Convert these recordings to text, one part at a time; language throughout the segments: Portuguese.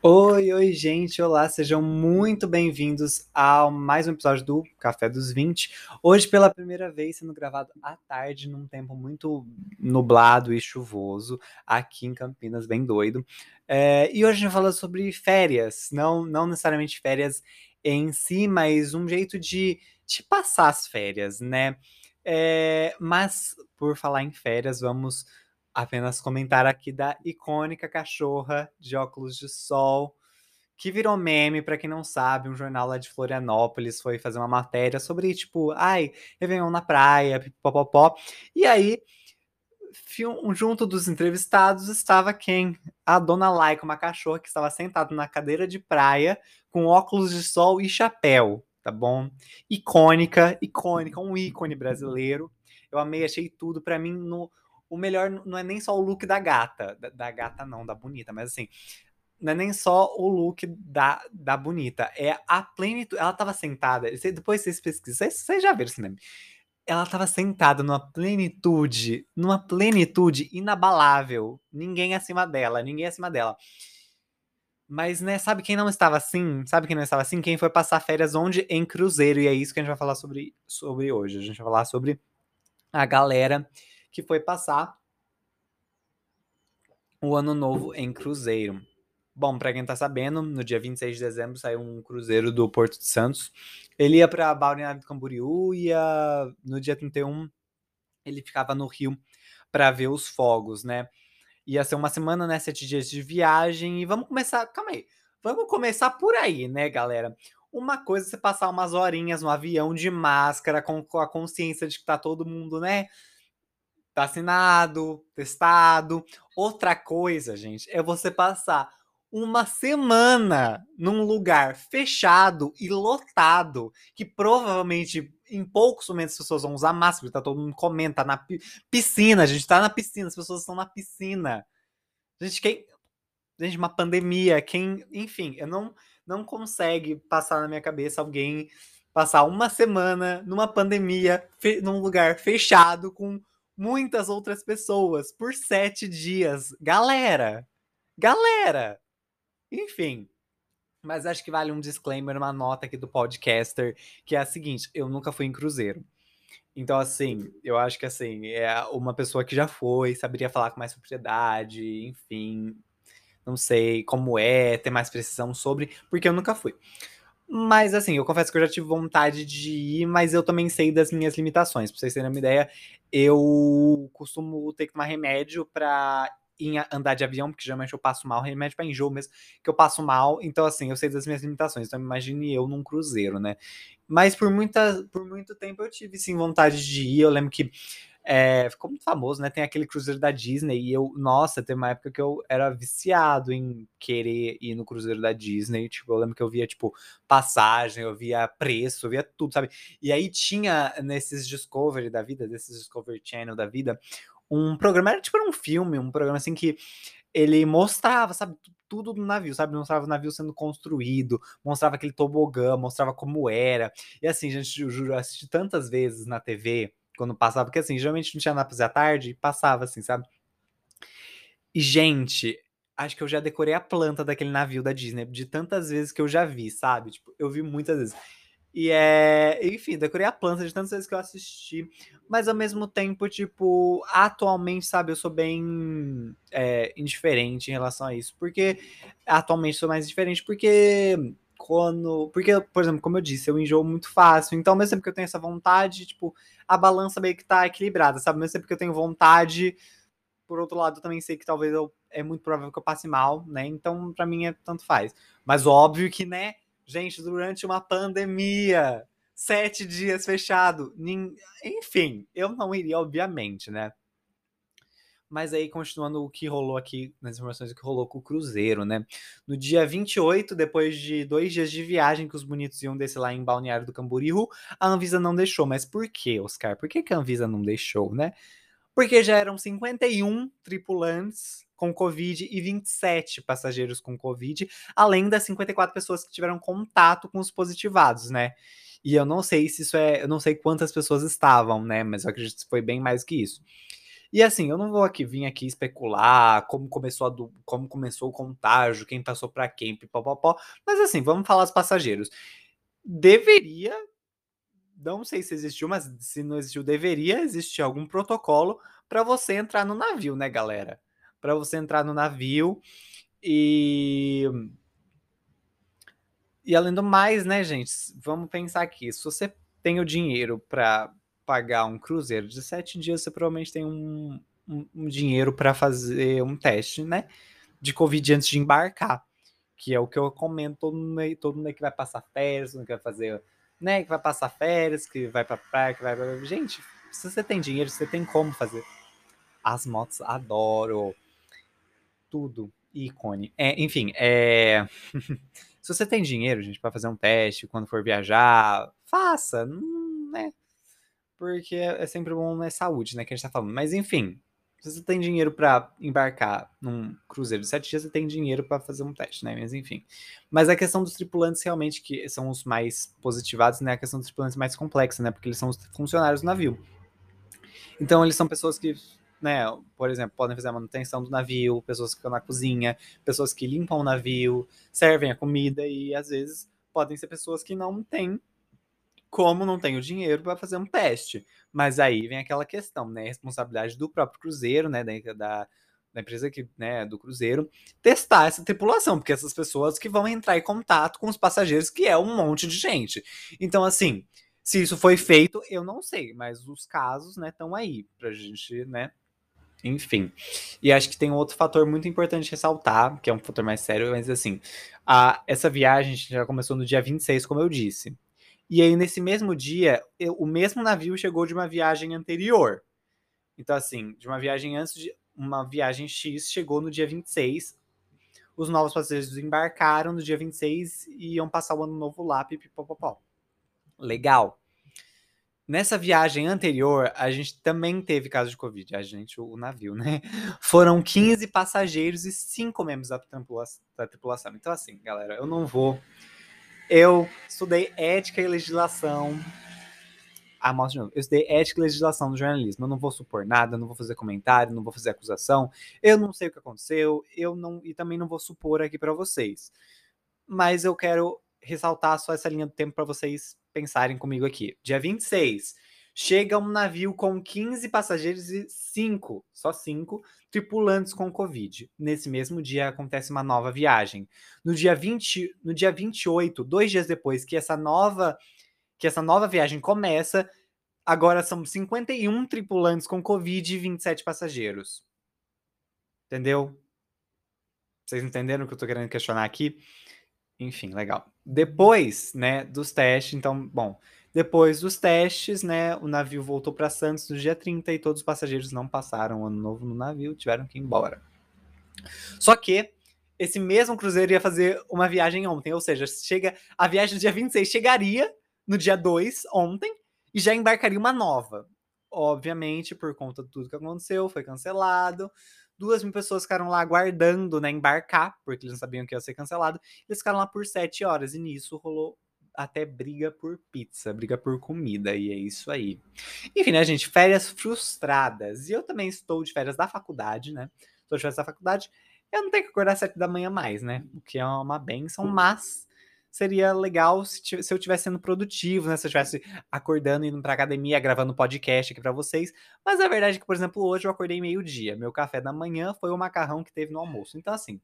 Oi, oi, gente, olá, sejam muito bem-vindos a mais um episódio do Café dos 20. Hoje, pela primeira vez, sendo gravado à tarde, num tempo muito nublado e chuvoso, aqui em Campinas, bem doido. É, e hoje a gente vai falar sobre férias, não, não necessariamente férias em si, mas um jeito de, de passar as férias, né? É, mas, por falar em férias, vamos apenas comentar aqui da icônica cachorra de óculos de sol, que virou meme, para quem não sabe, um jornal lá de Florianópolis foi fazer uma matéria sobre, tipo, ai, Réveillon na praia, pipopopó. E aí, junto dos entrevistados estava quem? A dona Laika, uma cachorra que estava sentada na cadeira de praia, com óculos de sol e chapéu, tá bom? Icônica, icônica, um ícone brasileiro. Eu amei, achei tudo. para mim, no, o melhor não é nem só o look da gata, da, da, gata não, da bonita, mas assim, não é nem só o look da, da bonita, é a plenitude. Ela tava sentada, depois vocês pesquisam, vocês, já viram esse meme. Ela tava sentada numa plenitude, numa plenitude inabalável. Ninguém acima dela, ninguém acima dela. Mas, né, sabe quem não estava assim? Sabe quem não estava assim? Quem foi passar férias onde? Em cruzeiro. E é isso que a gente vai falar sobre, sobre hoje. A gente vai falar sobre a galera que foi passar o ano novo em cruzeiro. Bom, para quem tá sabendo, no dia 26 de dezembro saiu um cruzeiro do Porto de Santos. Ele ia para Balneário do Camboriú e ia, no dia 31 ele ficava no Rio para ver os fogos, né? Ia ser uma semana, né? Sete dias de viagem. E vamos começar. Calma aí. Vamos começar por aí, né, galera? Uma coisa é você passar umas horinhas no avião de máscara, com, com a consciência de que tá todo mundo, né? Vacinado, testado. Outra coisa, gente, é você passar uma semana num lugar fechado e lotado, que provavelmente em poucos momentos as pessoas vão usar máscara, tá todo mundo comendo, tá na piscina, a gente tá na piscina, as pessoas estão na piscina. Gente, quem gente, uma pandemia, quem, enfim, eu não não consegue passar na minha cabeça alguém passar uma semana numa pandemia, num lugar fechado com muitas outras pessoas por sete dias. Galera! Galera! Enfim. Mas acho que vale um disclaimer, uma nota aqui do podcaster, que é a seguinte: eu nunca fui em cruzeiro. Então, assim, eu acho que assim, é uma pessoa que já foi, saberia falar com mais propriedade, enfim. Não sei como é, ter mais precisão sobre, porque eu nunca fui. Mas assim, eu confesso que eu já tive vontade de ir, mas eu também sei das minhas limitações. Pra vocês terem uma ideia, eu costumo ter que tomar remédio pra andar de avião, porque geralmente eu passo mal, remédio pra enjoo mesmo, que eu passo mal. Então, assim, eu sei das minhas limitações. Então, imagine eu num cruzeiro, né? Mas por, muita, por muito tempo eu tive, sim, vontade de ir. Eu lembro que é, ficou muito famoso, né? Tem aquele cruzeiro da Disney e eu, nossa, teve uma época que eu era viciado em querer ir no cruzeiro da Disney. Tipo, eu lembro que eu via, tipo, passagem, eu via preço, eu via tudo, sabe? E aí tinha nesses Discovery da vida, desses Discovery Channel da vida, um programa, era tipo um filme, um programa assim que ele mostrava, sabe, tudo do navio, sabe? Mostrava o navio sendo construído, mostrava aquele tobogã, mostrava como era. E assim, gente, eu juro, eu assisti tantas vezes na TV quando passava, porque assim, geralmente não tinha nada pra fazer à tarde, passava assim, sabe? E, gente, acho que eu já decorei a planta daquele navio da Disney, de tantas vezes que eu já vi, sabe? Tipo, eu vi muitas vezes. E é. Enfim, decorei a planta de tantas vezes que eu assisti. Mas ao mesmo tempo, tipo, atualmente, sabe, eu sou bem é, indiferente em relação a isso. Porque atualmente sou mais indiferente, porque quando. Porque, por exemplo, como eu disse, eu enjoo muito fácil. Então, mesmo tempo que eu tenho essa vontade, tipo, a balança meio que tá equilibrada, sabe? Mesmo tempo que eu tenho vontade, por outro lado, eu também sei que talvez eu, é muito provável que eu passe mal, né? Então, para mim, é tanto faz. Mas óbvio que, né, gente, durante uma pandemia, sete dias fechado, enfim, eu não iria, obviamente, né? Mas aí, continuando o que rolou aqui, nas informações, o que rolou com o Cruzeiro, né? No dia 28, depois de dois dias de viagem que os bonitos iam descer lá em Balneário do Camboriú, a Anvisa não deixou. Mas por quê, Oscar? Por que, que a Anvisa não deixou, né? Porque já eram 51 tripulantes com Covid e 27 passageiros com Covid, além das 54 pessoas que tiveram contato com os positivados, né? E eu não sei se isso é. Eu não sei quantas pessoas estavam, né? Mas eu acredito que foi bem mais que isso. E assim, eu não vou aqui vir aqui especular como começou como começou o contágio, quem passou para quem, pipopopó, mas assim, vamos falar dos passageiros. Deveria não sei se existiu, mas se não existiu, deveria existir algum protocolo para você entrar no navio, né, galera? Para você entrar no navio e e além do mais, né, gente, vamos pensar aqui, se você tem o dinheiro para pagar um cruzeiro de sete dias, você provavelmente tem um, um, um dinheiro para fazer um teste, né, de Covid antes de embarcar, que é o que eu comento todo mundo, todo mundo que vai passar férias, que vai fazer, né, que vai passar férias, que vai pra praia, que vai. Gente, se você tem dinheiro, você tem como fazer. As motos, adoro. Tudo. Ícone. É, enfim, é... Se você tem dinheiro, gente, para fazer um teste quando for viajar, faça, né? Porque é sempre bom né, saúde, né? Que a gente tá falando. Mas enfim, se você tem dinheiro para embarcar num cruzeiro de sete dias, você tem dinheiro para fazer um teste, né? Mas enfim. Mas a questão dos tripulantes realmente, que são os mais positivados, né? A questão dos tripulantes mais complexa, né? Porque eles são os funcionários do navio. Então, eles são pessoas que né, por exemplo, podem fazer a manutenção do navio, pessoas que ficam na cozinha, pessoas que limpam o navio, servem a comida e às vezes podem ser pessoas que não têm como não tem o dinheiro para fazer um teste. Mas aí vem aquela questão, né, responsabilidade do próprio cruzeiro, né, da, da, da empresa que, né, do cruzeiro, testar essa tripulação, porque essas pessoas que vão entrar em contato com os passageiros, que é um monte de gente. Então, assim, se isso foi feito, eu não sei, mas os casos, né, estão aí pra gente, né, enfim. E acho que tem um outro fator muito importante ressaltar, que é um fator mais sério, mas assim, a, essa viagem já começou no dia 26, como eu disse. E aí, nesse mesmo dia, eu, o mesmo navio chegou de uma viagem anterior. Então, assim, de uma viagem antes de. Uma viagem X chegou no dia 26. Os novos passageiros embarcaram no dia 26 e iam passar o ano novo lá, pipipopopó. Legal. Nessa viagem anterior, a gente também teve caso de Covid. A gente, o navio, né? Foram 15 passageiros e 5 membros da tripulação. Então, assim, galera, eu não vou. Eu estudei ética e legislação. Ah, mostra de novo. Eu estudei ética e legislação do jornalismo. Eu não vou supor nada, não vou fazer comentário, não vou fazer acusação. Eu não sei o que aconteceu, eu não e também não vou supor aqui para vocês. Mas eu quero ressaltar só essa linha do tempo para vocês pensarem comigo aqui. Dia 26, chega um navio com 15 passageiros e 5, só 5, tripulantes com Covid. Nesse mesmo dia acontece uma nova viagem. No dia 20, no dia 28, dois dias depois que essa nova que essa nova viagem começa, agora são 51 tripulantes com Covid e 27 passageiros. Entendeu? Vocês entenderam o que eu tô querendo questionar aqui? Enfim, legal. Depois, né, dos testes, então, bom, depois dos testes, né, o navio voltou para Santos no dia 30 e todos os passageiros não passaram o ano novo no navio, tiveram que ir embora. Só que esse mesmo cruzeiro ia fazer uma viagem ontem, ou seja, chega a viagem do dia 26 chegaria no dia 2 ontem e já embarcaria uma nova. Obviamente, por conta de tudo que aconteceu, foi cancelado duas mil pessoas ficaram lá aguardando, né, embarcar, porque eles não sabiam que ia ser cancelado. Eles ficaram lá por sete horas e nisso rolou até briga por pizza, briga por comida, e é isso aí. Enfim, né, gente, férias frustradas. E eu também estou de férias da faculdade, né? Estou de férias da faculdade. Eu não tenho que acordar às sete da manhã mais, né? O que é uma benção, mas seria legal se, se eu estivesse sendo produtivo, né? Se eu estivesse acordando, indo pra academia, gravando podcast aqui para vocês. Mas a verdade é que, por exemplo, hoje eu acordei meio-dia. Meu café da manhã foi o macarrão que teve no almoço. Então, assim.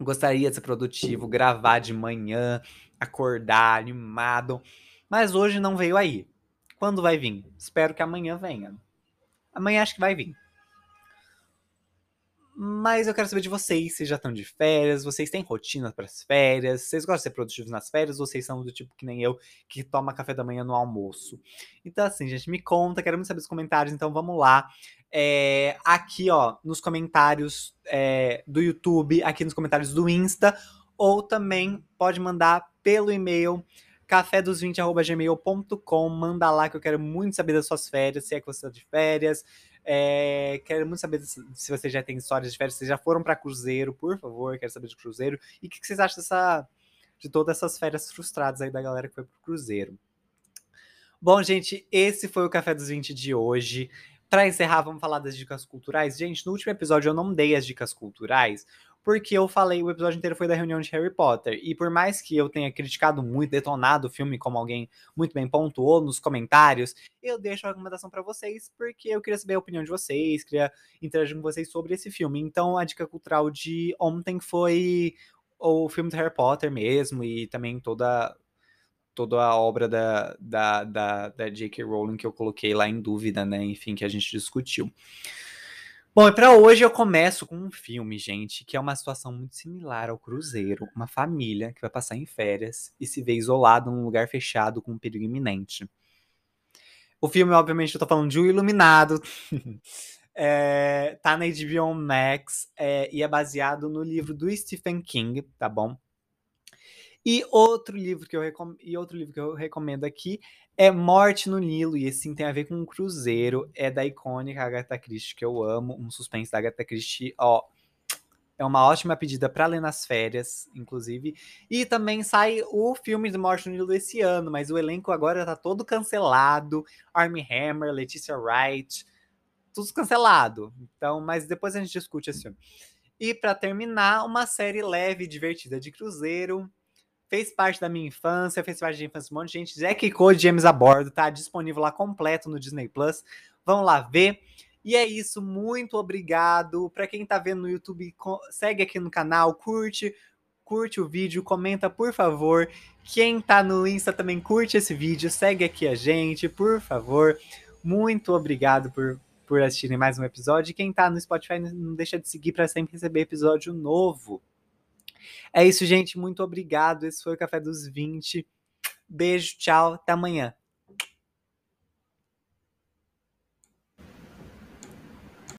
Gostaria de ser produtivo, gravar de manhã, acordar animado. Mas hoje não veio aí. Quando vai vir? Espero que amanhã venha. Amanhã acho que vai vir. Mas eu quero saber de vocês, vocês já estão de férias, vocês têm rotina para as férias, vocês gostam de ser produtivos nas férias ou vocês são do tipo que nem eu, que toma café da manhã no almoço? Então assim, gente, me conta, quero muito saber os comentários, então vamos lá. É, aqui, ó, nos comentários é, do YouTube, aqui nos comentários do Insta, ou também pode mandar pelo e-mail cafédos20@gmail.com, manda lá que eu quero muito saber das suas férias, se é que você está de férias, é, quero muito saber se, se você já tem histórias de férias, se já foram para cruzeiro, por favor, quero saber de cruzeiro. E o que, que, vocês acham dessa, de todas essas férias frustradas aí da galera que foi pro cruzeiro. Bom, gente, esse foi o Café dos 20 de hoje. Para encerrar, vamos falar das dicas culturais. Gente, no último episódio eu não dei as dicas culturais, porque eu falei, o episódio inteiro foi da reunião de Harry Potter. E por mais que eu tenha criticado muito, detonado o filme, como alguém muito bem pontuou nos comentários, eu deixo a recomendação para vocês, porque eu queria saber a opinião de vocês, queria interagir com vocês sobre esse filme. Então a dica cultural de ontem foi o filme do Harry Potter mesmo, e também toda toda a obra da, da, da, da J.K. Rowling que eu coloquei lá em dúvida, né? Enfim, que a gente discutiu. Bom, e para hoje eu começo com um filme, gente, que é uma situação muito similar ao Cruzeiro. Uma família que vai passar em férias e se vê isolada num lugar fechado com um perigo iminente. O filme, obviamente, eu tô falando de O Iluminado. é, tá na HBO Max é, e é baseado no livro do Stephen King, tá bom? E outro livro que eu, recom... e outro livro que eu recomendo aqui é Morte no Nilo, e assim tem a ver com um cruzeiro, é da icônica Agatha Christie, que eu amo, um suspense da Agatha Christie, ó, é uma ótima pedida para ler nas férias, inclusive. E também sai o filme de Morte no Nilo esse ano, mas o elenco agora tá todo cancelado. Armie Hammer, Leticia Wright, tudo cancelado. Então, mas depois a gente discute esse filme. E para terminar, uma série leve e divertida de cruzeiro, fez parte da minha infância, fez parte da infância de um monte de gente. Jack Code James a bordo, tá disponível lá completo no Disney Plus. Vão lá ver. E é isso, muito obrigado. Para quem tá vendo no YouTube, segue aqui no canal, curte, curte o vídeo, comenta por favor. Quem tá no Insta também curte esse vídeo, segue aqui a gente, por favor. Muito obrigado por, por assistirem mais um episódio. E quem tá no Spotify, não deixa de seguir para sempre receber episódio novo. É isso, gente. Muito obrigado. Esse foi o Café dos 20. Beijo, tchau, até amanhã.